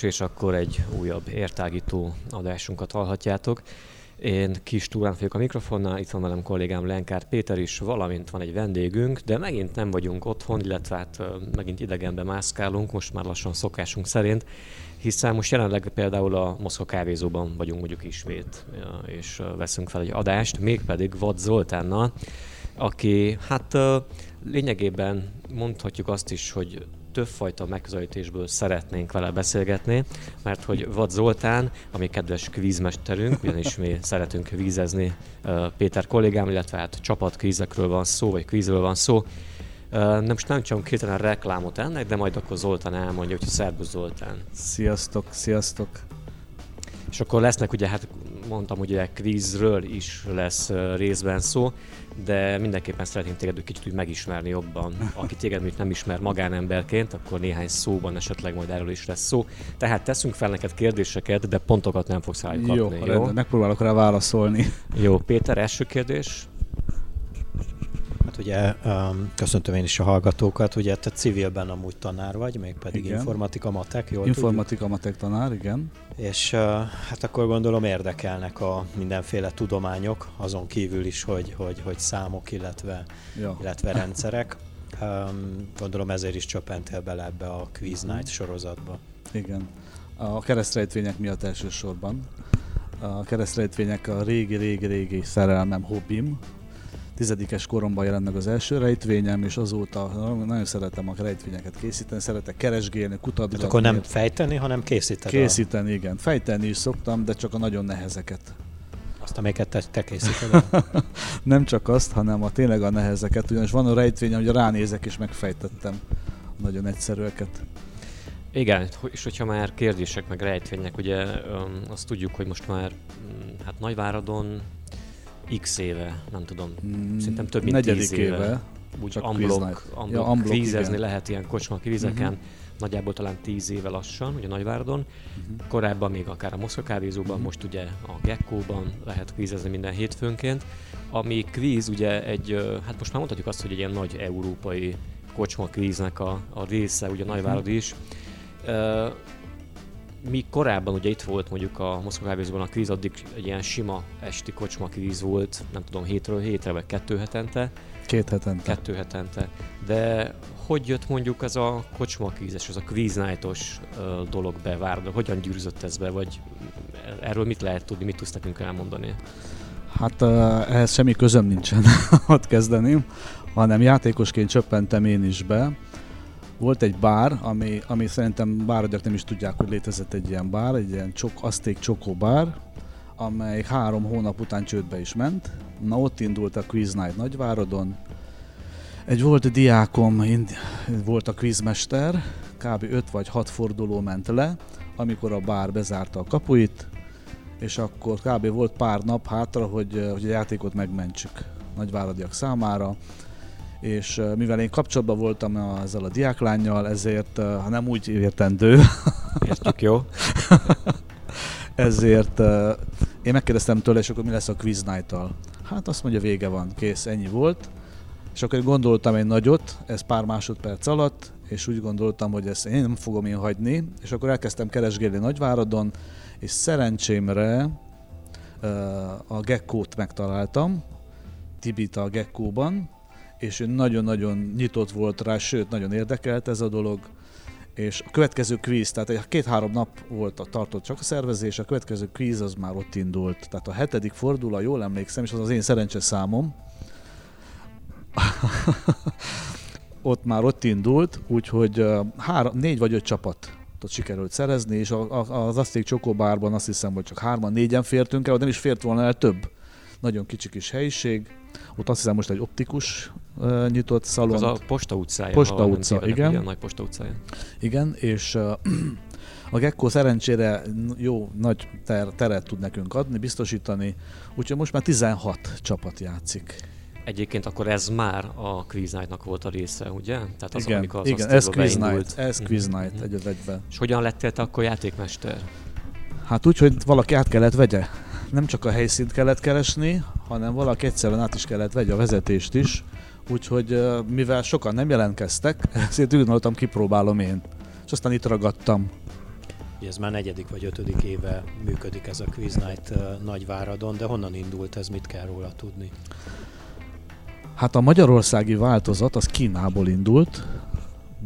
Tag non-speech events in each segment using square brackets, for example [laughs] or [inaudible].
Nos, és akkor egy újabb értágító adásunkat hallhatjátok. Én Kis Túrán vagyok a mikrofonnál, itt van velem kollégám Lenkár Péter is, valamint van egy vendégünk, de megint nem vagyunk otthon, illetve hát megint idegenbe mászkálunk, most már lassan szokásunk szerint, hiszen most jelenleg például a Moszkva kávézóban vagyunk mondjuk ismét, és veszünk fel egy adást, mégpedig Vad Zoltánnal, aki hát lényegében mondhatjuk azt is, hogy többfajta megközelítésből szeretnénk vele beszélgetni, mert hogy Vad Zoltán, ami kedves kvízmesterünk, ugyanis mi szeretünk kvízezni Péter kollégám, illetve hát csapatkvízekről van szó, vagy kvízről van szó, nem, most nem csak a reklámot ennek, de majd akkor Zoltán elmondja, hogy szervusz Zoltán. Sziasztok, sziasztok. És akkor lesznek ugye, hát mondtam, hogy ugye kvízről is lesz részben szó, de mindenképpen szeretném téged egy kicsit úgy megismerni jobban. Aki téged még nem ismer magánemberként, akkor néhány szóban esetleg majd erről is lesz szó. Tehát teszünk fel neked kérdéseket, de pontokat nem fogsz rájuk kapni. Jó, jó? megpróbálok rá válaszolni. Jó, Péter, első kérdés ugye um, köszöntöm én is a hallgatókat, ugye te civilben amúgy tanár vagy, még pedig igen. informatika matek, jól Informatika tudjuk? matek tanár, igen. És uh, hát akkor gondolom érdekelnek a mindenféle tudományok, azon kívül is, hogy, hogy, hogy számok, illetve, ja. illetve rendszerek. Um, gondolom ezért is csöppentél bele ebbe a Quiz Night sorozatba. Igen. A keresztrejtvények miatt elsősorban. A keresztrejtvények a régi-régi-régi szerelmem, hobbim, tizedikes koromban jelent meg az első rejtvényem, és azóta nagyon szeretem a rejtvényeket készíteni, szeretek keresgélni, kutatni. Hát akkor nem fejteni, hanem készíteni. Készíteni, a... igen. Fejteni is szoktam, de csak a nagyon nehezeket. Azt, amiket te, te készíted? [laughs] nem csak azt, hanem a tényleg a nehezeket, ugyanis van a rejtvény, hogy ránézek és megfejtettem nagyon egyszerűeket. Igen, és hogyha már kérdések meg rejtvények, ugye azt tudjuk, hogy most már mm, hát Nagyváradon x éve, nem tudom, mm, szerintem több mint tíz éve. éve. Úgy csak amblok, amblok, ja, amblok kvízezni igen. lehet ilyen kocsma kvízeken, uh-huh. nagyjából talán tíz éve lassan, ugye Nagyváradon. Uh-huh. Korábban még akár a Moszkva kávézóban, uh-huh. most ugye a Gekkóban lehet kvízezni minden hétfőnként. Ami kvíz ugye egy, hát most már mondhatjuk azt, hogy egy ilyen nagy európai kocsma kvíznek a, a része, ugye Nagyvárad is. Uh, mi korábban ugye itt volt mondjuk a Moszkva kávézóban a kvíz, addig egy ilyen sima esti kocsma kvíz volt, nem tudom, hétről hétre, vagy kettő hetente. Két hetente. Kettő hetente. De hogy jött mondjuk ez a kocsma kvízes, ez a quiz night-os dolog be Hogyan gyűrűzött ez be, vagy erről mit lehet tudni, mit tudsz nekünk elmondani? Hát uh, ehhez semmi közöm nincsen, [laughs] ott kezdeném, hanem játékosként csöppentem én is be volt egy bár, ami, ami szerintem báradjak nem is tudják, hogy létezett egy ilyen bár, egy ilyen csok, azték csokó bár, amely három hónap után csődbe is ment. Na ott indult a Quiz Night Nagyváradon. Egy volt diákom, volt a quizmester, kb. 5 vagy 6 forduló ment le, amikor a bár bezárta a kapuit, és akkor kb. volt pár nap hátra, hogy, hogy a játékot megmentsük nagyváradiak számára és mivel én kapcsolatban voltam ezzel a diáklányjal, ezért, ha nem úgy értendő, Értjük, jó? [laughs] ezért én megkérdeztem tőle, és akkor mi lesz a quiz night-tal. Hát azt mondja, vége van, kész, ennyi volt. És akkor gondoltam egy nagyot, ez pár másodperc alatt, és úgy gondoltam, hogy ezt én nem fogom én hagyni, és akkor elkezdtem keresgélni Nagyváradon, és szerencsémre a gekkót megtaláltam, Tibita a gekkóban, és ő nagyon-nagyon nyitott volt rá, sőt, nagyon érdekelt ez a dolog, és a következő kvíz, tehát két-három nap volt a tartott csak a szervezés, a következő kvíz az már ott indult. Tehát a hetedik forduló, jól emlékszem, és az az én szerencse számom, [laughs] ott már ott indult, úgyhogy három, négy vagy öt csapat ott sikerült szerezni, és az Azték Csokóbárban azt hiszem, hogy csak hárman, négyen fértünk el, nem is fért volna el több. Nagyon kicsi kis helyiség, Ott azt hiszem most egy optikus uh, nyitott szalon. Az a Posta utcája. Posta utca, igen. Ilyen nagy Posta utcája. Igen, és uh, [clears throat] a Gecko szerencsére jó nagy ter- teret tud nekünk adni, biztosítani, úgyhogy most már 16 csapat játszik. Egyébként akkor ez már a Quiz Night-nak volt a része, ugye? Tehát az, igen, az igen ez Quiz Night, ez Quiz mhm. Night mm-hmm. egy egyben. És hogyan lettél te akkor játékmester? Hát úgy, hogy valaki át kellett vegye. Nem csak a helyszínt kellett keresni, hanem valaki egyszerűen át is kellett vegye a vezetést is. Úgyhogy mivel sokan nem jelentkeztek, [laughs] ezért úgy gondoltam, kipróbálom én. És aztán itt ragadtam. Ez már negyedik vagy ötödik éve működik ez a Quiz Night Nagyváradon, de honnan indult ez, mit kell róla tudni? Hát a magyarországi változat az Kínából indult.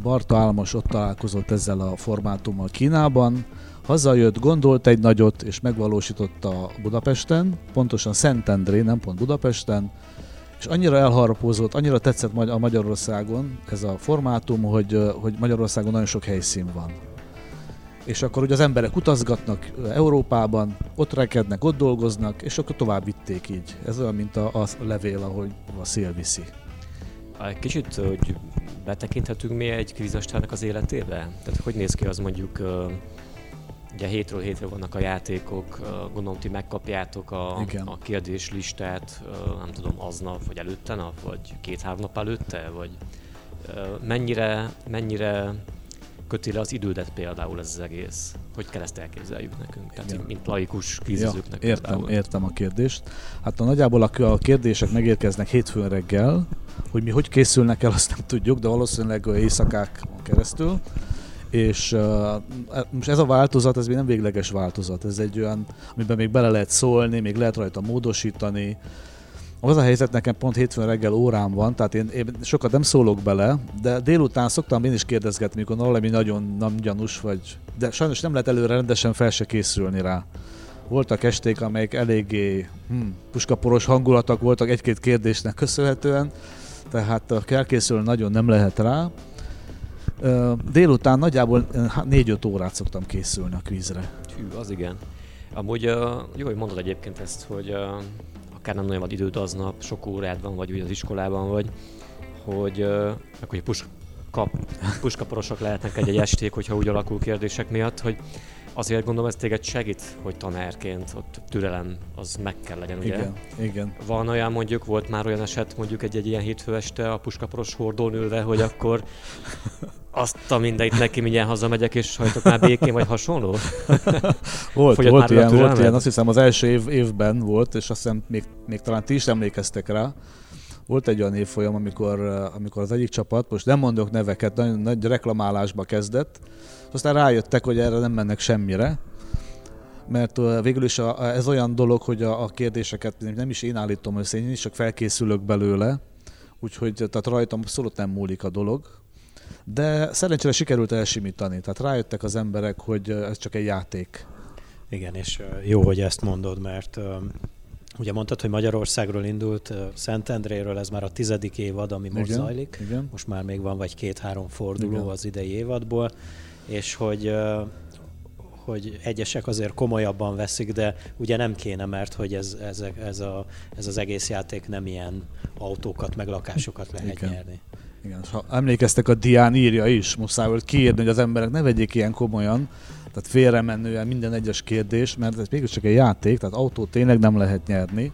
Barta Álmos ott találkozott ezzel a formátummal Kínában, hazajött, gondolt egy nagyot, és megvalósította Budapesten, pontosan Szentendré, nem pont Budapesten, és annyira elharapózott, annyira tetszett a Magyarországon ez a formátum, hogy, hogy Magyarországon nagyon sok helyszín van és akkor ugye az emberek utazgatnak Európában, ott rekednek, ott dolgoznak, és akkor tovább vitték így. Ez olyan, mint a, a levél, ahogy a szél viszi. Egy kicsit, hogy betekinthetünk mi egy kvízmesternek az életébe? Tehát hogy néz ki az mondjuk, ugye hétről hétre vannak a játékok, gondolom ti megkapjátok a, a kérdéslistát, nem tudom, aznap, vagy előtte nap, vagy két-három nap előtte, vagy mennyire, mennyire köti le az idődet például ez az egész? Hogy kell ezt elképzeljük nekünk? Tehát Igen. mint laikus kvízezőknek ja, értem, például. értem a kérdést. Hát a nagyjából a, kérdések megérkeznek hétfőn reggel, hogy mi hogy készülnek el, azt nem tudjuk, de valószínűleg éjszakák keresztül. És uh, most ez a változat, ez még nem végleges változat, ez egy olyan, amiben még bele lehet szólni, még lehet rajta módosítani, az a helyzet, nekem pont hétfőn reggel órám van, tehát én, én sokat nem szólok bele, de délután szoktam én is kérdezgetni, mikor valami nagyon nem gyanús vagy, de sajnos nem lehet előre rendesen fel se készülni rá. Voltak esték, amelyek eléggé hm, puskaporos hangulatok voltak egy-két kérdésnek köszönhetően, tehát kell készülni nagyon nem lehet rá. Délután nagyjából 4-5 órát szoktam készülni a kvízre. Hű, az igen. Amúgy jó, hogy mondod egyébként ezt, hogy akár nem nagyon van időd aznap, sok órád van, vagy ugye az iskolában vagy, hogy meg hogy pusk, kap, puskaporosok lehetnek egy-egy esték, hogyha úgy alakul kérdések miatt, hogy azért gondolom ez téged segít, hogy tanárként ott türelem az meg kell legyen, ugye? Igen, igen. Van olyan mondjuk, volt már olyan eset mondjuk egy, egy ilyen hétfő este a puskaporos hordón ülve, hogy [laughs] akkor azt a mindent neki mindjárt hazamegyek, és hajtok már békén, vagy hasonló? [laughs] volt, volt ilyen, volt ilyen, azt hiszem az első év, évben volt, és azt hiszem még, még talán ti is emlékeztek rá, volt egy olyan évfolyam, amikor, amikor az egyik csapat, most nem mondok neveket, nagyon nagy reklamálásba kezdett, aztán rájöttek, hogy erre nem mennek semmire, mert végül is a, ez olyan dolog, hogy a, a kérdéseket nem is én állítom össze, én is csak felkészülök belőle, úgyhogy tehát rajtam abszolút nem múlik a dolog, de szerencsére sikerült elsimítani, tehát rájöttek az emberek, hogy ez csak egy játék. Igen, és jó, hogy ezt mondod, mert ugye mondtad, hogy Magyarországról indult, Szentendréről ez már a tizedik évad, ami most igen, zajlik. Igen. Most már még van vagy két-három forduló igen. az idei évadból, és hogy hogy egyesek azért komolyabban veszik, de ugye nem kéne, mert hogy ez, ez, ez, a, ez az egész játék nem ilyen autókat, meg lakásokat lehet Igen. nyerni. Igen, és ha emlékeztek, a Dián írja is, muszáj volt kiírni, hogy az emberek ne vegyék ilyen komolyan, tehát félremenően minden egyes kérdés, mert ez mégis csak egy játék, tehát autót tényleg nem lehet nyerni,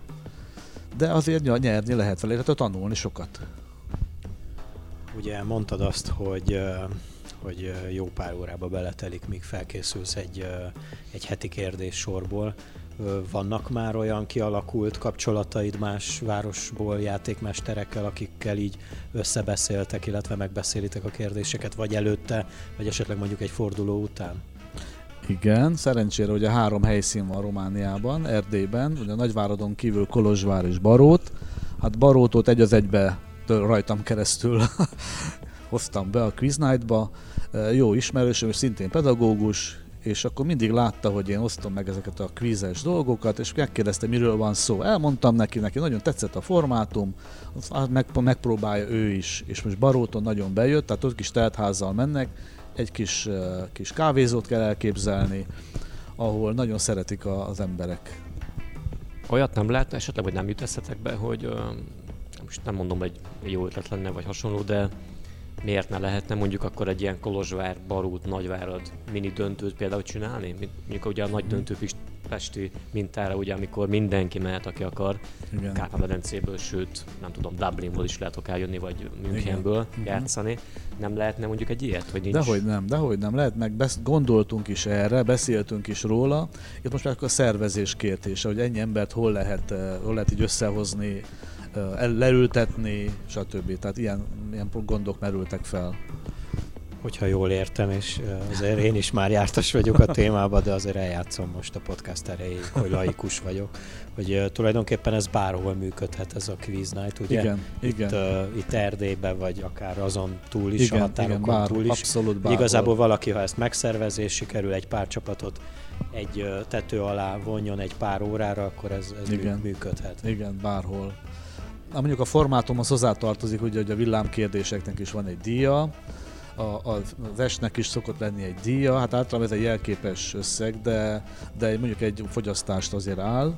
de azért nyerni lehet vele, illetve tanulni sokat. Ugye mondtad azt, hogy hogy jó pár órába beletelik, míg felkészülsz egy, egy heti kérdés sorból. Vannak már olyan kialakult kapcsolataid más városból, játékmesterekkel, akikkel így összebeszéltek, illetve megbeszélitek a kérdéseket, vagy előtte, vagy esetleg mondjuk egy forduló után? Igen, szerencsére ugye három helyszín van Romániában, Erdélyben, ugye Nagyváradon kívül Kolozsvár és Barót. Hát Barótot egy az egybe rajtam keresztül hoztam be a Quiz Night-ba. Jó ismerősöm, és szintén pedagógus, és akkor mindig látta, hogy én osztom meg ezeket a kvízes dolgokat, és megkérdezte, miről van szó. Elmondtam neki, neki nagyon tetszett a formátum, meg, megpróbálja ő is, és most Baróton nagyon bejött, tehát ott kis teltházzal mennek, egy kis, kis kávézót kell elképzelni, ahol nagyon szeretik a, az emberek. Olyat nem lehet esetleg, hogy nem jut eszetekbe, hogy most nem mondom, hogy jó ötlet lenne, vagy hasonló, de miért ne lehetne mondjuk akkor egy ilyen Kolozsvár, Barút, Nagyvárad mini döntőt például csinálni? Mondjuk ugye a nagy mhm. döntő pesti mintára, ugye amikor mindenki mehet, aki akar, Kárpát-medencéből, sőt, nem tudom, Dublinból is lehet akár jönni, vagy Münchenből Igen. Mhm. játszani. Nem lehetne mondjuk egy ilyet, hogy nincs? Dehogy nem, dehogy nem. Lehet meg, besz- gondoltunk is erre, beszéltünk is róla. Itt most már a szervezés kérdése, hogy ennyi embert hol lehet, eh, hol lehet így összehozni, leültetni, stb. Tehát ilyen, ilyen gondok merültek fel. Hogyha jól értem, és azért én is már jártas vagyok a témában, de azért eljátszom most a podcast erejéig, hogy laikus vagyok, hogy tulajdonképpen ez bárhol működhet ez a Quiz Night, ugye? Igen, itt, igen. Uh, itt Erdélyben, vagy akár azon túl is, igen, a határokon igen, bár, túl is. Abszolút bárhol. Igazából valaki, ha ezt megszervezi, és sikerül egy pár csapatot egy tető alá vonjon egy pár órára, akkor ez, ez igen. működhet. Igen, bárhol. Na mondjuk a formátumhoz hozzátartozik, ugye, hogy a villámkérdéseknek is van egy díja, a, a, az esnek is szokott lenni egy díja, hát általában ez egy jelképes összeg, de, de mondjuk egy fogyasztást azért áll.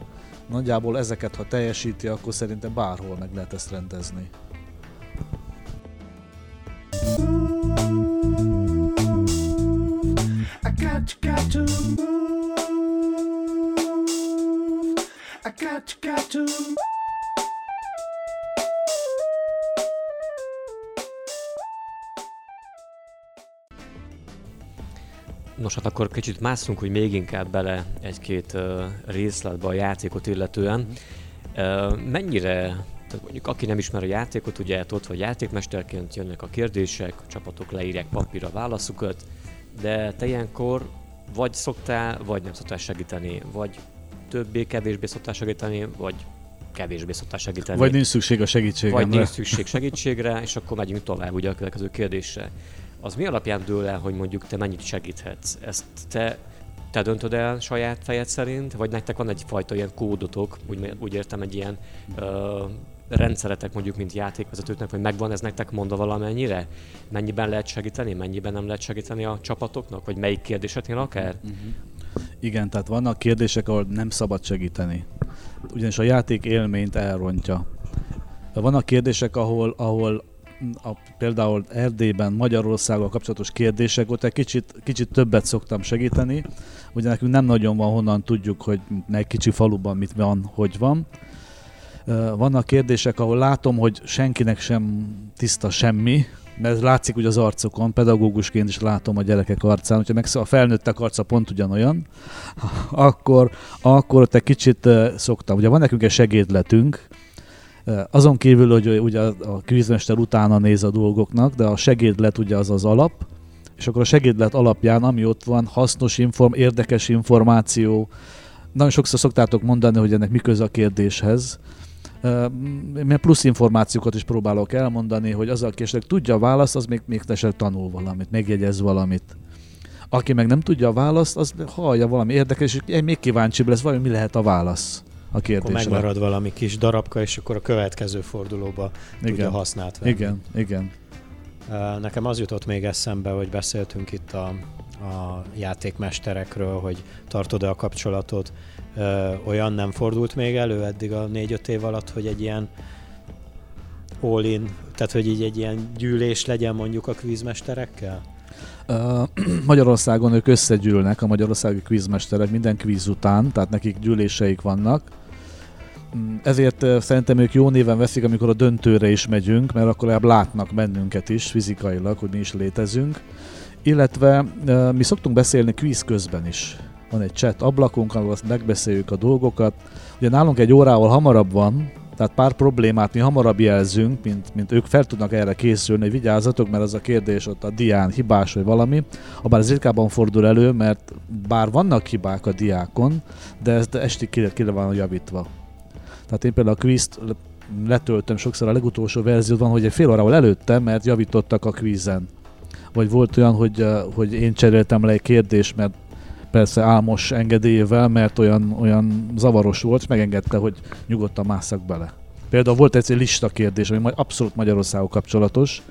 Nagyjából ezeket, ha teljesíti, akkor szerintem bárhol meg lehet ezt rendezni. I got, got to move. I got, got to move. Nos, hát akkor kicsit mászunk hogy még inkább bele egy-két uh, részletbe a játékot illetően. Uh, mennyire, tehát mondjuk aki nem ismer a játékot, ugye ott vagy játékmesterként jönnek a kérdések, a csapatok leírják papírra a válaszukat, de te ilyenkor vagy szoktál, vagy nem szoktál segíteni, vagy többé-kevésbé szoktál segíteni, vagy kevésbé szoktál segíteni. Vagy nincs szükség a segítségre. Vagy nincs szükség segítségre, és akkor megyünk tovább ugye a következő kérdésre az mi alapján dől el, hogy mondjuk te mennyit segíthetsz? Ezt te, te döntöd el saját fejed szerint, vagy nektek van egyfajta ilyen kódotok, úgy, úgy értem egy ilyen ö, rendszeretek mondjuk, mint játékvezetőknek, hogy megvan ez nektek mondva valamennyire? Mennyiben lehet segíteni, mennyiben nem lehet segíteni a csapatoknak, vagy melyik kérdéseknél akár? Uh-huh. Igen, tehát vannak kérdések, ahol nem szabad segíteni. Ugyanis a játék élményt elrontja. Vannak kérdések, ahol, ahol a, például Erdélyben, Magyarországgal kapcsolatos kérdések, ott egy kicsit, kicsit többet szoktam segíteni. Ugye nekünk nem nagyon van honnan tudjuk, hogy egy kicsi faluban mit van, hogy van. Vannak kérdések, ahol látom, hogy senkinek sem tiszta semmi, mert látszik ugye az arcokon, pedagógusként is látom a gyerekek arcán, hogyha meg a felnőttek arca pont ugyanolyan, [laughs] akkor, akkor ott egy kicsit szoktam. Ugye van nekünk egy segédletünk, azon kívül, hogy ugye a kvízmester utána néz a dolgoknak, de a segédlet ugye az az alap, és akkor a segédlet alapján, ami ott van, hasznos inform, érdekes információ, nagyon sokszor szoktátok mondani, hogy ennek mi a kérdéshez, mert plusz információkat is próbálok elmondani, hogy az, aki esetleg tudja a választ, az még, még esetleg tanul valamit, megjegyez valamit. Aki meg nem tudja a választ, az hallja valami érdekes, és még kíváncsibb lesz, valami mi lehet a válasz a kérdésre. Akkor megmarad valami kis darabka, és akkor a következő fordulóba igen. tudja használt venni. Igen, igen. Nekem az jutott még eszembe, hogy beszéltünk itt a, a játékmesterekről, hogy tartod-e a kapcsolatot. Olyan nem fordult még elő eddig a négy-öt év alatt, hogy egy ilyen all-in, tehát hogy így egy ilyen gyűlés legyen mondjuk a kvízmesterekkel? [clears throat] Magyarországon ők összegyűlnek, a magyarországi kvízmesterek minden kvíz után, tehát nekik gyűléseik vannak, ezért szerintem ők jó néven veszik, amikor a döntőre is megyünk, mert akkor legalább látnak bennünket is fizikailag, hogy mi is létezünk. Illetve mi szoktunk beszélni kvíz közben is. Van egy chat ablakunk, ahol azt megbeszéljük a dolgokat. Ugye nálunk egy órával hamarabb van, tehát pár problémát mi hamarabb jelzünk, mint, mint ők fel tudnak erre készülni, hogy vigyázzatok, mert az a kérdés ott a dián hibás vagy valami. Abár ez ritkábban fordul elő, mert bár vannak hibák a diákon, de ez esti kire, kire van javítva. Tehát én például a quiz letöltöm sokszor a legutolsó verziót van, hogy egy fél órával előttem, mert javítottak a quizen. Vagy volt olyan, hogy, hogy én cseréltem le egy kérdést, mert persze álmos engedélyével, mert olyan, olyan zavaros volt, és megengedte, hogy nyugodtan másszak bele. Például volt egy lista kérdés, ami majd abszolút Magyarországon kapcsolatos,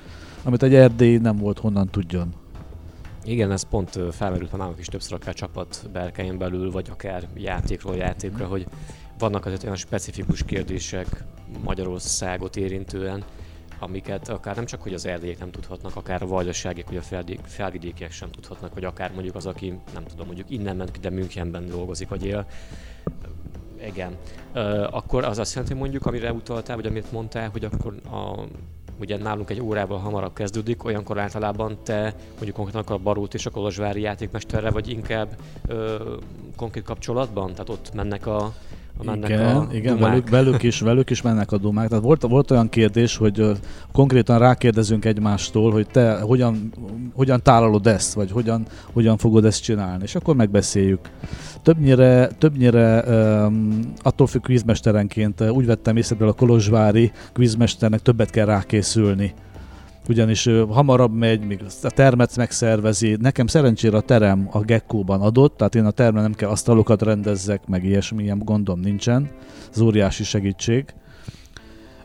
amit egy Erdély nem volt honnan tudjon. Igen, ez pont felmerült nálunk is többször akár csapat belkein belül, vagy akár játékról játékra, hogy vannak azért olyan specifikus kérdések, Magyarországot érintően, amiket akár nem csak, hogy az erdélyek nem tudhatnak, akár a vajdaságok, hogy a felvidékiek sem tudhatnak, vagy akár mondjuk az, aki nem tudom, mondjuk innen ment, de Münchenben dolgozik, vagy él. Igen. Akkor az azt jelenti mondjuk, amire utaltál, vagy amit mondtál, hogy akkor a ugye nálunk egy órával hamarabb kezdődik, olyankor általában te mondjuk konkrétan a Barót és a Kolozsvári játékmesterre vagy inkább ö, konkrét kapcsolatban? Tehát ott mennek a, mennek igen, a igen velük, velük, is, velük is mennek a dumák. Tehát volt, volt olyan kérdés, hogy uh, konkrétan rákérdezünk egymástól, hogy te hogyan, hogyan tálalod ezt, vagy hogyan, hogyan fogod ezt csinálni, és akkor megbeszéljük. Többnyire, többnyire um, attól függ kvízmesterenként, úgy vettem észre, a Kolozsvári kvízmesternek többet kell rákészülni ugyanis ő hamarabb megy, még a termet megszervezi. Nekem szerencsére a terem a Gekkóban adott, tehát én a teremben nem kell asztalokat rendezzek, meg ilyesmi, ilyen gondom nincsen. Ez óriási segítség.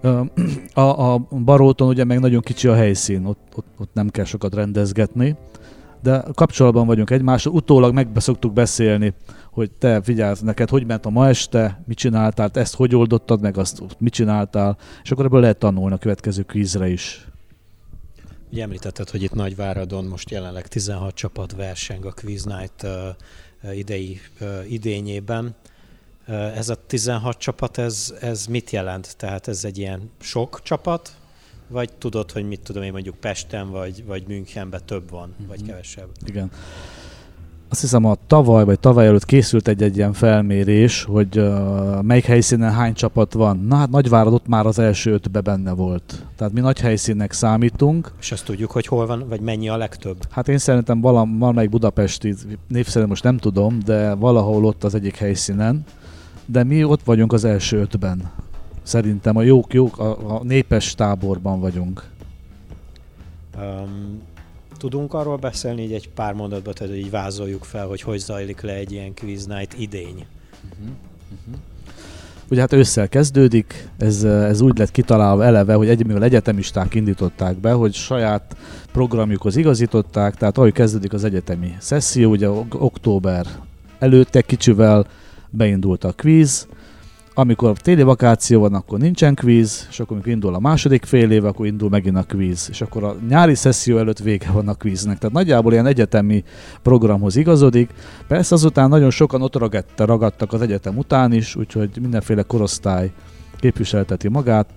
[clears throat] A, a Baróton ugye meg nagyon kicsi a helyszín, ott, ott, ott nem kell sokat rendezgetni, de kapcsolatban vagyunk egymással, utólag megbeszoktuk beszélni, hogy te figyelsz neked, hogy ment a ma este, mit csináltál, ezt hogy oldottad meg, azt mit csináltál, és akkor ebből lehet tanulni a következő kvízre is. Ugye említetted, hogy itt Nagyváradon most jelenleg 16 csapat verseng a Quiz Night idei idényében. Ez a 16 csapat, ez, ez mit jelent? Tehát ez egy ilyen sok csapat, vagy tudod, hogy mit tudom én mondjuk Pesten vagy, vagy Münchenben több van, mm-hmm. vagy kevesebb? Igen azt hiszem a tavaly vagy tavaly előtt készült egy-egy ilyen felmérés, hogy uh, melyik helyszínen hány csapat van. Na hát Nagyvárad ott már az első ötbe benne volt. Tehát mi nagy helyszínnek számítunk. És azt tudjuk, hogy hol van, vagy mennyi a legtöbb? Hát én szerintem valam, valamelyik budapesti, név szerint most nem tudom, de valahol ott az egyik helyszínen. De mi ott vagyunk az első ötben. Szerintem a jók, jók, a, a népes táborban vagyunk. Um, Tudunk arról beszélni így egy pár mondatban, tehát így vázoljuk fel, hogy hogy zajlik le egy ilyen quiz night idény. Uh-huh. Ugye hát ősszel kezdődik, ez, ez úgy lett kitalálva eleve, hogy egy, mivel egyetemisták indították be, hogy saját programjukhoz igazították, tehát ahogy kezdődik az egyetemi szesszió, ugye október előtte kicsivel beindult a quiz, amikor téli vakáció van, akkor nincsen kvíz, és akkor amikor indul a második fél év, akkor indul megint a kvíz, és akkor a nyári szesszió előtt vége van a kvíznek. Tehát nagyjából ilyen egyetemi programhoz igazodik. Persze azután nagyon sokan ott ragadta, ragadtak az egyetem után is, úgyhogy mindenféle korosztály képviselteti magát.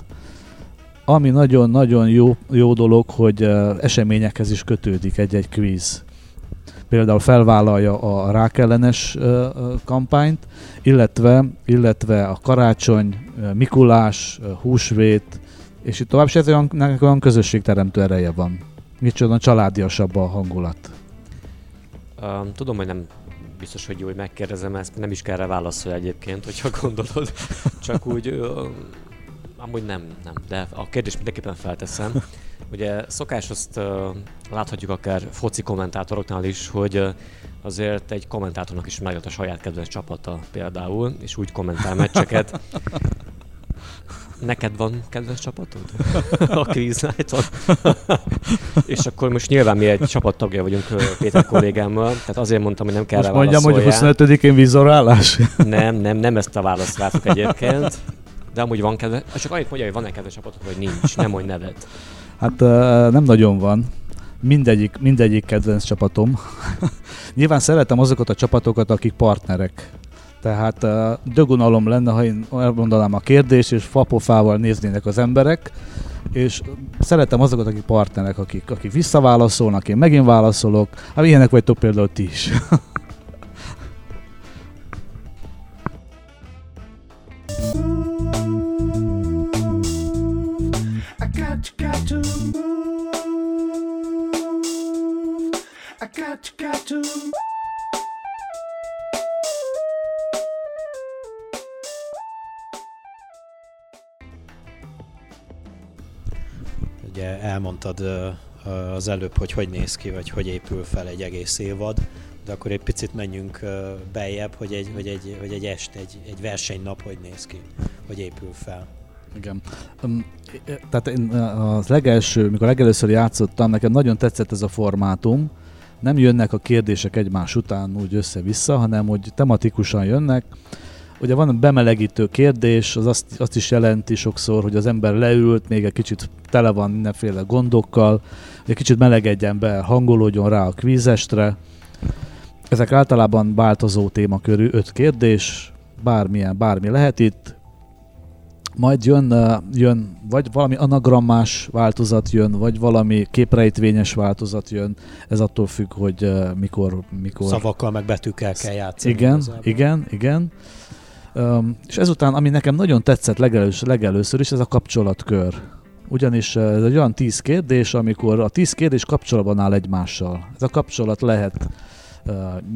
Ami nagyon-nagyon jó, jó dolog, hogy eseményekhez is kötődik egy-egy kvíz például felvállalja a rákellenes kampányt, illetve, illetve a karácsony, Mikulás, húsvét, és itt tovább, és ez olyan, olyan közösségteremtő ereje van. Micsoda családiasabb a hangulat. Um, tudom, hogy nem biztos, hogy jó, hogy megkérdezem ezt, nem is kell rá válaszolni egyébként, hogyha gondolod. Csak úgy, uh, amúgy nem, nem, de a kérdést mindenképpen felteszem. Ugye szokás azt láthatjuk akár foci kommentátoroknál is, hogy azért egy kommentátornak is megjött a saját kedves csapata például, és úgy kommentál meccseket. Neked van kedves csapatod? a Quiz És akkor most nyilván mi egy csapattagja vagyunk Péter kollégámmal, tehát azért mondtam, hogy nem kell most rá mondjam, hogy a 25-én vízorálás? nem, nem, nem ezt a választ vártuk egyébként. De amúgy van kedves, csak annyit mondja, hogy van-e kedves csapatod, vagy nincs, nem mondj nevet. Hát nem nagyon van. Mindegyik, mindegyik kedvenc csapatom. [laughs] Nyilván szeretem azokat a csapatokat, akik partnerek. Tehát dögunalom lenne, ha én elmondanám a kérdést, és fapofával néznének az emberek, és szeretem azokat, akik partnerek, akik, akik visszaválaszolnak, én megint válaszolok. Hát ilyenek vagytok például ti is. [laughs] to. Ugye elmondtad az előbb, hogy hogy néz ki, vagy hogy épül fel egy egész évad, de akkor egy picit menjünk beljebb, hogy egy, hogy egy, hogy egy est, egy, egy versenynap hogy néz ki, hogy épül fel. Igen. Tehát én az legelső, mikor legelőször játszottam, nekem nagyon tetszett ez a formátum. Nem jönnek a kérdések egymás után úgy össze-vissza, hanem hogy tematikusan jönnek. Ugye van a bemelegítő kérdés, az azt, azt is jelenti sokszor, hogy az ember leült, még egy kicsit tele van mindenféle gondokkal, egy kicsit melegedjen be, hangolódjon rá a kvízestre. Ezek általában változó témakörű, öt kérdés, bármilyen, bármi lehet itt. Majd jön, jön vagy valami anagrammás változat jön, vagy valami képrejtvényes változat jön. Ez attól függ, hogy mikor... mikor... Szavakkal meg betűkkel kell játszani. Igen, igazából. igen, igen. Um, és ezután, ami nekem nagyon tetszett legelős, legelőször is, ez a kapcsolatkör. Ugyanis ez egy olyan tíz kérdés, amikor a tíz kérdés kapcsolatban áll egymással. Ez a kapcsolat lehet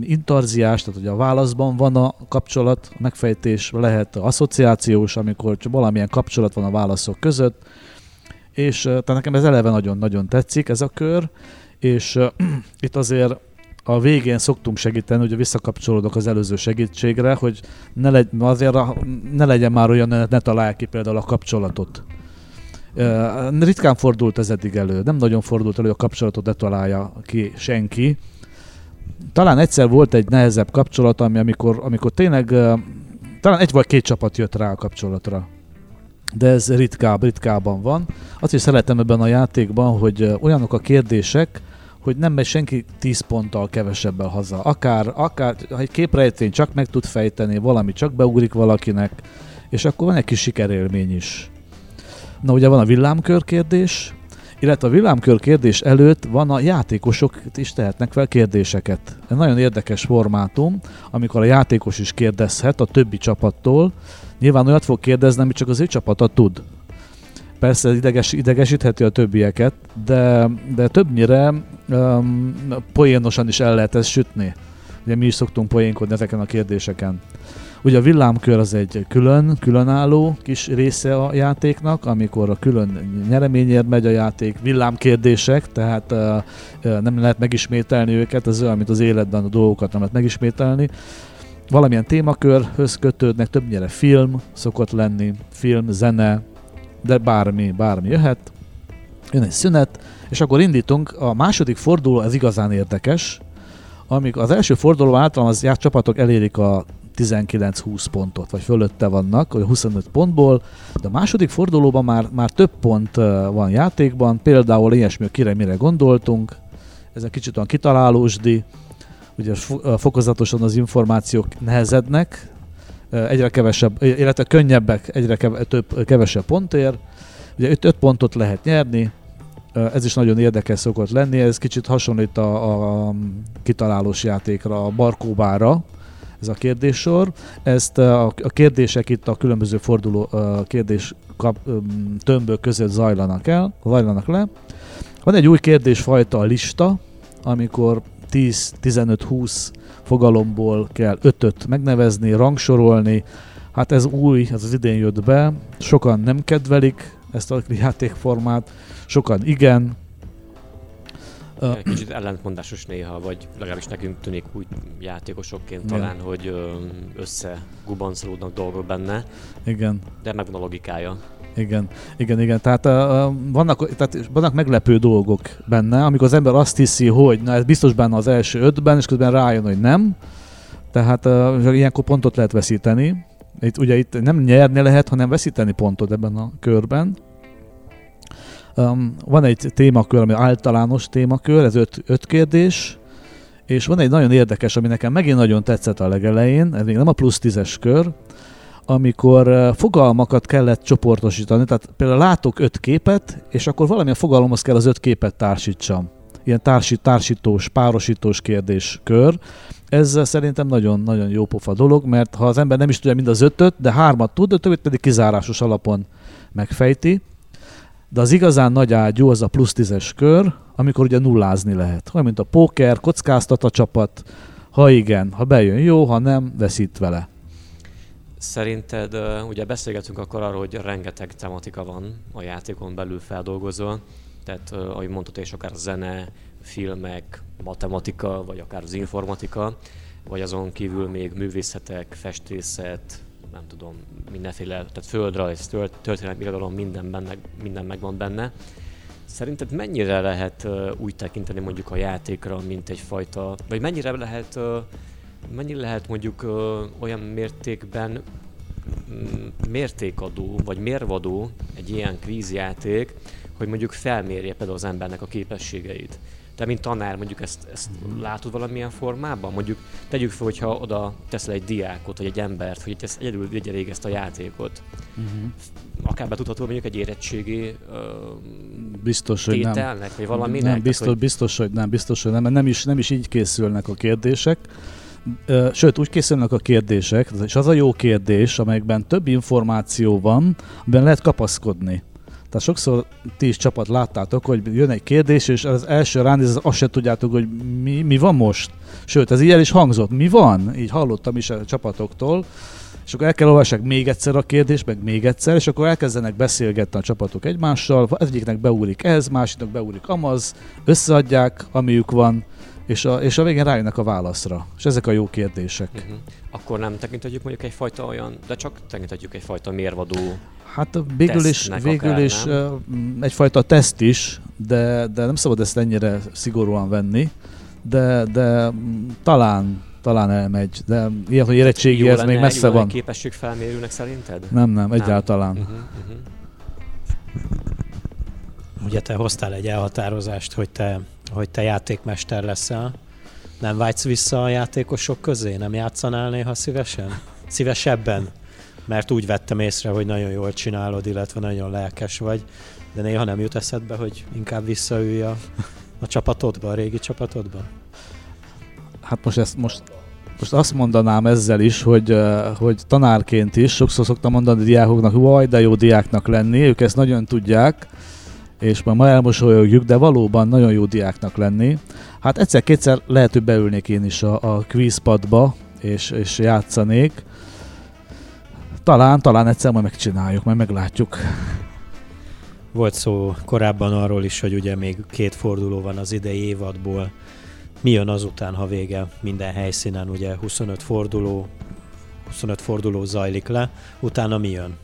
intarziás, tehát hogy a válaszban van a kapcsolat, a megfejtés lehet asszociációs, amikor csak valamilyen kapcsolat van a válaszok között, és tehát nekem ez eleve nagyon-nagyon tetszik ez a kör, és [clears throat] itt azért a végén szoktunk segíteni, ugye visszakapcsolódok az előző segítségre, hogy ne, legy, azért ne legyen már olyan, ne, találj ki például a kapcsolatot. Ritkán fordult ez eddig elő, nem nagyon fordult elő, hogy a kapcsolatot ne találja ki senki. Talán egyszer volt egy nehezebb kapcsolat, ami amikor, amikor tényleg uh, talán egy vagy két csapat jött rá a kapcsolatra. De ez ritkább, ritkában van. Azt is szeretem ebben a játékban, hogy olyanok a kérdések, hogy nem megy senki 10 ponttal kevesebbel haza. Akár, akár ha egy képrejtvény csak meg tud fejteni, valami csak beugrik valakinek, és akkor van egy kis sikerélmény is. Na ugye van a villámkör kérdés, illetve a villámkör kérdés előtt van a játékosok is tehetnek fel kérdéseket. Ez nagyon érdekes formátum, amikor a játékos is kérdezhet a többi csapattól. Nyilván olyat fog kérdezni, amit csak az ő csapata tud persze ideges, idegesítheti a többieket, de, de többnyire um, poénosan is el lehet ezt sütni. Ugye mi is szoktunk poénkodni ezeken a kérdéseken. Ugye a villámkör az egy külön, különálló kis része a játéknak, amikor a külön nyereményért megy a játék, villámkérdések, tehát nem lehet megismételni őket, ez olyan, mint az életben a dolgokat nem lehet megismételni. Valamilyen témakörhöz kötődnek, többnyire film szokott lenni, film, zene, de bármi, bármi jöhet. Jön egy szünet, és akkor indítunk. A második forduló, ez igazán érdekes, amíg az első forduló általában az csapatok elérik a 19-20 pontot, vagy fölötte vannak, vagy 25 pontból, de a második fordulóban már, már több pont van játékban, például ilyesmi, kire mire gondoltunk, ez egy kicsit olyan kitalálósdi, ugye fokozatosan az információk nehezednek, egyre kevesebb, illetve könnyebbek, egyre keve, több, kevesebb pontért. Ugye 5 pontot lehet nyerni, ez is nagyon érdekes szokott lenni, ez kicsit hasonlít a, a kitalálós játékra, a barkóbára, ez a kérdéssor. Ezt a, kérdések itt a különböző forduló kérdés kap, tömbök között zajlanak el, zajlanak le. Van egy új kérdésfajta, a lista, amikor 10-15-20 fogalomból kell ötöt megnevezni, rangsorolni. Hát ez új, ez az idén jött be. Sokan nem kedvelik ezt a játékformát, sokan igen. Kicsit ellentmondásos néha, vagy legalábbis nekünk tűnik úgy játékosokként talán, ja. hogy összegubancolódnak dolgok benne. Igen. De megvan a logikája. Igen, igen, igen. Tehát, uh, vannak, tehát vannak meglepő dolgok benne, amikor az ember azt hiszi, hogy na ez biztos benne az első ötben, és közben rájön, hogy nem. Tehát uh, ilyenkor pontot lehet veszíteni. Itt, ugye itt nem nyerni lehet, hanem veszíteni pontot ebben a körben. Um, van egy témakör, ami általános témakör, ez öt, öt kérdés, és van egy nagyon érdekes, ami nekem megint nagyon tetszett a legelején, ez még nem a plusz tízes kör, amikor fogalmakat kellett csoportosítani, tehát például látok öt képet, és akkor valamilyen fogalomhoz kell az öt képet társítsam. Ilyen társi, társítós, párosítós kérdéskör. Ez szerintem nagyon-nagyon jó pofa dolog, mert ha az ember nem is tudja mind az ötöt, de hármat tud, a többit pedig kizárásos alapon megfejti. De az igazán nagy ágyú az a plusz tízes kör, amikor ugye nullázni lehet. Olyan, mint a póker, kockáztat a csapat, ha igen, ha bejön jó, ha nem, veszít vele. Szerinted, ugye beszélgetünk akkor arról, hogy rengeteg tematika van a játékon belül feldolgozva, tehát ahogy mondtad, és akár zene, filmek, matematika, vagy akár az informatika, vagy azon kívül még művészetek, festészet, nem tudom, mindenféle, tehát földrajz, történelmi irodalom, minden, benne, minden megvan benne. Szerinted mennyire lehet úgy tekinteni mondjuk a játékra, mint egyfajta, vagy mennyire lehet mennyi lehet mondjuk olyan mértékben mm, mértékadó, vagy mérvadó egy ilyen kvízjáték, hogy mondjuk felmérje például az embernek a képességeit. Te, mint tanár, mondjuk ezt, ezt látod valamilyen formában? Mondjuk tegyük fel, hogyha oda teszel egy diákot, vagy egy embert, hogy ezt egyedül vigye végig ezt a játékot. Uh-huh. Akár be tudható mondjuk egy érettségi uh, biztos, hogy nem. vagy valaminek? Nem, biztos, hogy... biztos, hogy nem, biztos, hogy nem, mert nem is, nem is így készülnek a kérdések. Sőt, úgy készülnek a kérdések, és az a jó kérdés, amelyekben több információ van, amiben lehet kapaszkodni. Tehát sokszor ti is csapat láttátok, hogy jön egy kérdés, és az első ránéz, azt se tudjátok, hogy mi, mi van most. Sőt, ez ilyen is hangzott. Mi van? Így hallottam is a csapatoktól. És akkor el kell olvassák még egyszer a kérdést, meg még egyszer, és akkor elkezdenek beszélgetni a csapatok egymással. Egyiknek beúrik ez, másiknak beúrik amaz, összeadják, amiük van, és a, és a végén rájönnek a válaszra. És ezek a jó kérdések. Uh-huh. Akkor nem tekinthetjük mondjuk egyfajta olyan, de csak tekinthetjük egyfajta mérvadó Hát végül is, végül akár, is egyfajta teszt is, de, de nem szabad ezt ennyire szigorúan venni, de, de talán, talán elmegy, de ilyen, hogy érettségi, ez még messze van. képesség felmérőnek szerinted? Nem, nem, egyáltalán. Uh-huh, uh-huh. Ugye te hoztál egy elhatározást, hogy te, hogy te játékmester leszel. Nem vágysz vissza a játékosok közé? Nem játszanál néha szívesen? Szívesebben? mert úgy vettem észre, hogy nagyon jól csinálod, illetve nagyon lelkes vagy, de néha nem jut eszedbe, hogy inkább visszaülj a, a csapatodba, a régi csapatodba? Hát most ezt most most azt mondanám ezzel is, hogy, hogy tanárként is sokszor szoktam mondani a diákoknak, hogy de jó diáknak lenni, ők ezt nagyon tudják, és ma, elmosolyogjuk, de valóban nagyon jó diáknak lenni. Hát egyszer-kétszer lehet, hogy beülnék én is a, a quizpadba, és, és játszanék, talán, talán egyszer majd megcsináljuk, majd meglátjuk. Volt szó korábban arról is, hogy ugye még két forduló van az idei évadból. Mi jön azután, ha vége minden helyszínen? Ugye 25 forduló, 25 forduló zajlik le, utána mi jön?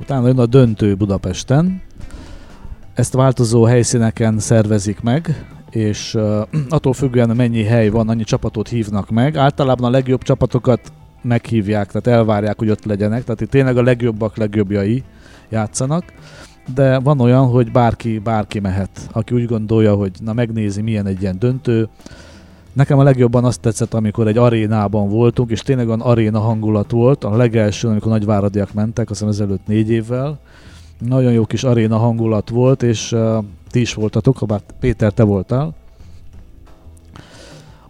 Utána jön a döntő Budapesten. Ezt változó helyszíneken szervezik meg, és uh, [clears throat] attól függően mennyi hely van, annyi csapatot hívnak meg. Általában a legjobb csapatokat meghívják, tehát elvárják, hogy ott legyenek, tehát itt tényleg a legjobbak legjobbjai játszanak, de van olyan, hogy bárki, bárki mehet, aki úgy gondolja, hogy na megnézi, milyen egy ilyen döntő. Nekem a legjobban azt tetszett, amikor egy arénában voltunk, és tényleg olyan aréna hangulat volt, a legelső, amikor nagyváradiak mentek, azt hiszem ezelőtt négy évvel. Nagyon jó kis aréna hangulat volt, és uh, ti is voltatok, ha bár Péter, te voltál.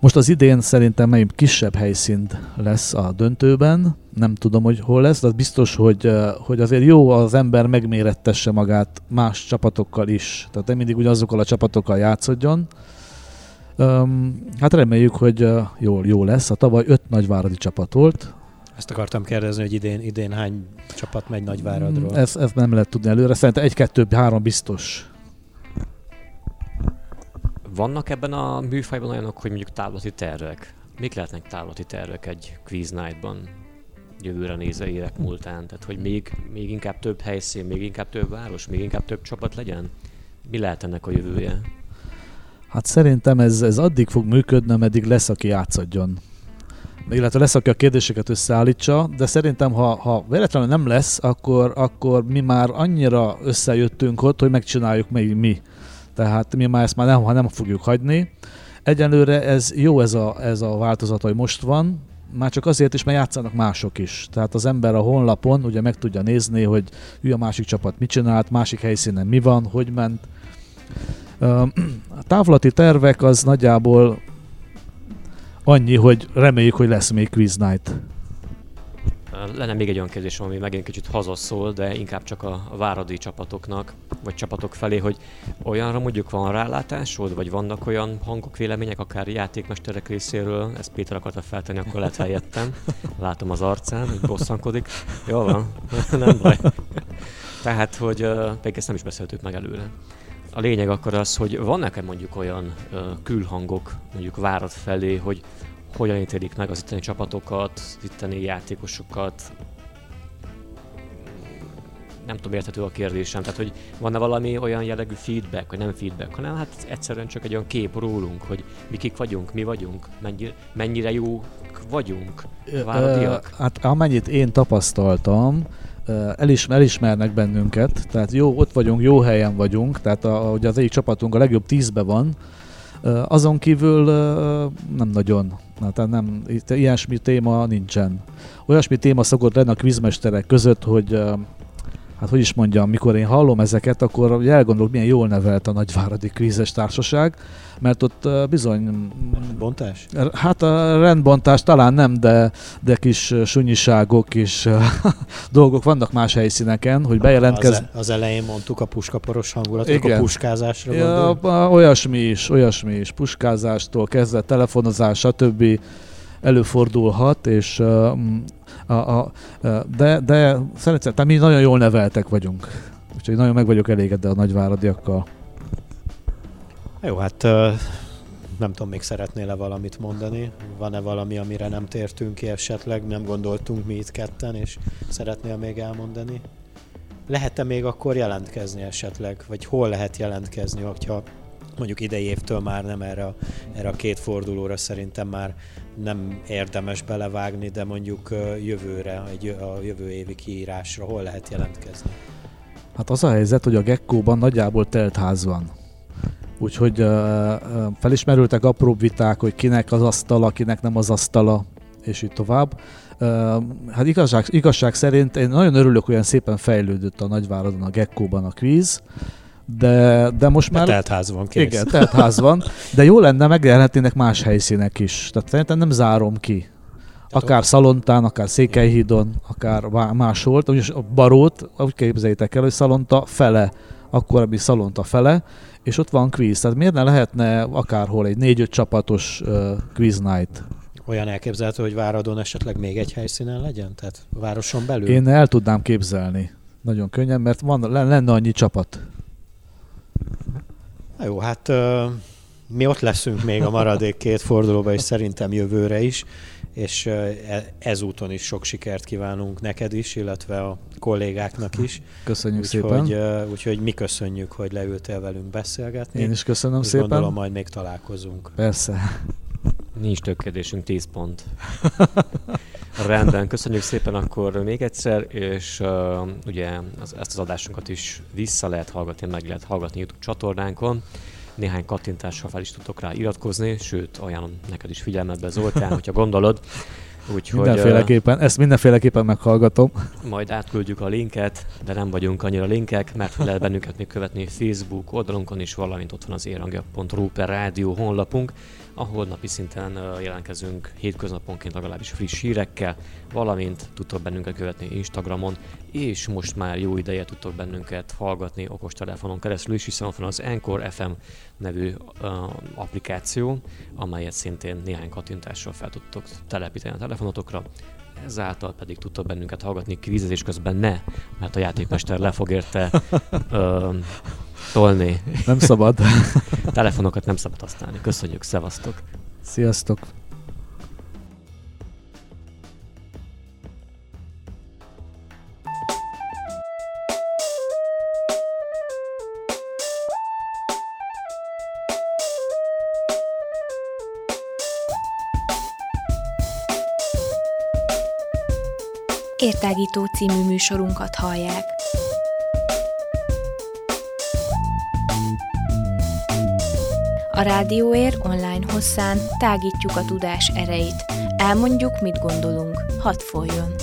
Most az idén szerintem egy kisebb helyszínt lesz a döntőben, nem tudom, hogy hol lesz, de az biztos, hogy, hogy azért jó az ember megmérettesse magát más csapatokkal is. Tehát nem mindig ugyanazokkal a csapatokkal játszodjon. Um, hát reméljük, hogy jó, jó lesz. A tavaly öt nagyváradi csapat volt. Ezt akartam kérdezni, hogy idén, idén hány csapat megy Nagyváradról? Ezt, ezt nem lehet tudni előre. Szerintem egy, kettő, három biztos. Vannak ebben a műfajban olyanok, hogy mondjuk távlati tervek? Mik lehetnek távlati tervek egy quiz night-ban jövőre nézve évek múltán? Tehát, hogy még, még inkább több helyszín, még inkább több város, még inkább több csapat legyen? Mi lehet ennek a jövője? Hát szerintem ez, ez addig fog működni, ameddig lesz, aki játszadjon. Illetve lesz, aki a kérdéseket összeállítsa, de szerintem, ha, ha véletlenül nem lesz, akkor, akkor mi már annyira összejöttünk ott, hogy megcsináljuk még mi tehát mi már ezt már nem, ha nem fogjuk hagyni. Egyelőre ez jó ez a, ez a változat, hogy most van, már csak azért is, mert játszanak mások is. Tehát az ember a honlapon ugye meg tudja nézni, hogy ő a másik csapat mit csinált, másik helyszínen mi van, hogy ment. [clears throat] A távlati tervek az nagyjából annyi, hogy reméljük, hogy lesz még quiz night. Lenne még egy olyan kérdés, ami megint kicsit hazaszól, de inkább csak a váradi csapatoknak, vagy csapatok felé, hogy olyanra mondjuk van rálátásod, vagy vannak olyan hangok, vélemények, akár játékmesterek részéről, ezt Péter akarta feltenni, akkor lehet helyettem. Látom az arcán, hogy bosszankodik. Jó van, [laughs] nem baj. Tehát, hogy még ezt nem is beszéltük meg előre. A lényeg akkor az, hogy van nekem mondjuk olyan uh, külhangok, mondjuk várat felé, hogy hogyan ítélik meg az itteni csapatokat, az itteni játékosokat. nem tudom, érthető a kérdésem. Tehát, hogy van-e valami olyan jellegű feedback, vagy nem feedback, hanem hát egyszerűen csak egy olyan kép rólunk, hogy mi kik vagyunk, mi vagyunk, mennyire, mennyire jó vagyunk, váradiak? Hát amennyit én tapasztaltam, elismer, elismernek bennünket, tehát jó, ott vagyunk, jó helyen vagyunk, tehát a, hogy az egyik csapatunk a legjobb tízbe van, azon kívül nem nagyon, tehát nem, ilyesmi téma nincsen. Olyasmi téma szokott lenni a kvizmesterek között, hogy hát hogy is mondjam, mikor én hallom ezeket, akkor elgondolok, milyen jól nevelt a Nagyváradi Krízes Társaság, mert ott bizony... Bontás? Hát a rendbontás talán nem, de, de kis sunyiságok, kis [laughs] dolgok vannak más helyszíneken, hogy bejelentkezz... Az, az elején mondtuk a puskaporos hangulatot, Igen. a puskázásra ja, Olyasmi is, olyasmi is, puskázástól kezdve telefonozás, stb. előfordulhat, és a, a, de, de szerintem mi nagyon jól neveltek vagyunk. Úgyhogy nagyon meg vagyok elégedve a nagyváradiakkal. Jó, hát nem tudom, még szeretnél-e valamit mondani? Van-e valami, amire nem tértünk ki esetleg, nem gondoltunk mi itt ketten, és szeretnél még elmondani? Lehet-e még akkor jelentkezni esetleg? Vagy hol lehet jelentkezni, hogyha mondjuk idei évtől már nem erre, a, erre a két fordulóra szerintem már nem érdemes belevágni, de mondjuk jövőre, egy, a jövő évi kiírásra hol lehet jelentkezni? Hát az a helyzet, hogy a Gekkóban nagyjából telt ház van. Úgyhogy uh, felismerültek apró viták, hogy kinek az asztala, kinek nem az asztala, és így tovább. Uh, hát igazság, igazság szerint én nagyon örülök, hogy olyan szépen fejlődött a Nagyváradon, a Gekkóban a kvíz, de, de most már... De ház van, kész. Igen, ház van, de jó lenne megjelenhetnének más helyszínek is. Tehát szerintem nem zárom ki. Akár Szalontán, akár Székelyhídon, akár máshol. Úgyis a Barót, úgy képzeljétek el, hogy Szalonta fele, akkor ami Szalonta fele, és ott van quiz. Tehát miért ne lehetne akárhol egy négy-öt csapatos uh, quiz night? Olyan elképzelhető, hogy Váradon esetleg még egy helyszínen legyen? Tehát városon belül? Én el tudnám képzelni. Nagyon könnyen, mert van, lenne annyi csapat. Na jó, hát uh, mi ott leszünk még a maradék két fordulóban, és szerintem jövőre is, és uh, ezúton is sok sikert kívánunk neked is, illetve a kollégáknak is. Köszönjük úgy, szépen. Hogy, uh, úgyhogy mi köszönjük, hogy leültél velünk beszélgetni. Én is köszönöm és szépen. Gondolom majd még találkozunk. Persze. Nincs több kérdésünk, 10 pont. [laughs] Rendben, köszönjük szépen akkor még egyszer, és uh, ugye az, ezt az adásunkat is vissza lehet hallgatni, meg lehet hallgatni YouTube csatornánkon. Néhány kattintással fel is tudtok rá iratkozni, sőt, ajánlom neked is figyelmetbe Zoltán, hogyha gondolod. Úgyhogy, mindenféleképpen, ezt mindenféleképpen meghallgatom. Majd átküldjük a linket, de nem vagyunk annyira linkek, mert lehet bennünket még követni Facebook oldalunkon is, valamint ott van az érangja.ru per rádió honlapunk ahol napi szinten jelentkezünk hétköznaponként legalábbis friss hírekkel, valamint tudtok bennünket követni Instagramon, és most már jó ideje tudtok bennünket hallgatni okostelefonon keresztül is, hiszen ott van az Encore FM nevű uh, applikáció, amelyet szintén néhány kattintással fel tudtok telepíteni a telefonotokra, ezáltal pedig tudtok bennünket hallgatni kvízezés közben ne, mert a játékmester le fog érte uh, tolni. Nem szabad. [laughs] Telefonokat nem szabad használni. Köszönjük, szevasztok. Sziasztok. Értágító című műsorunkat hallják. A Rádióér online hosszán tágítjuk a tudás erejét. Elmondjuk, mit gondolunk. Hadd folyjon!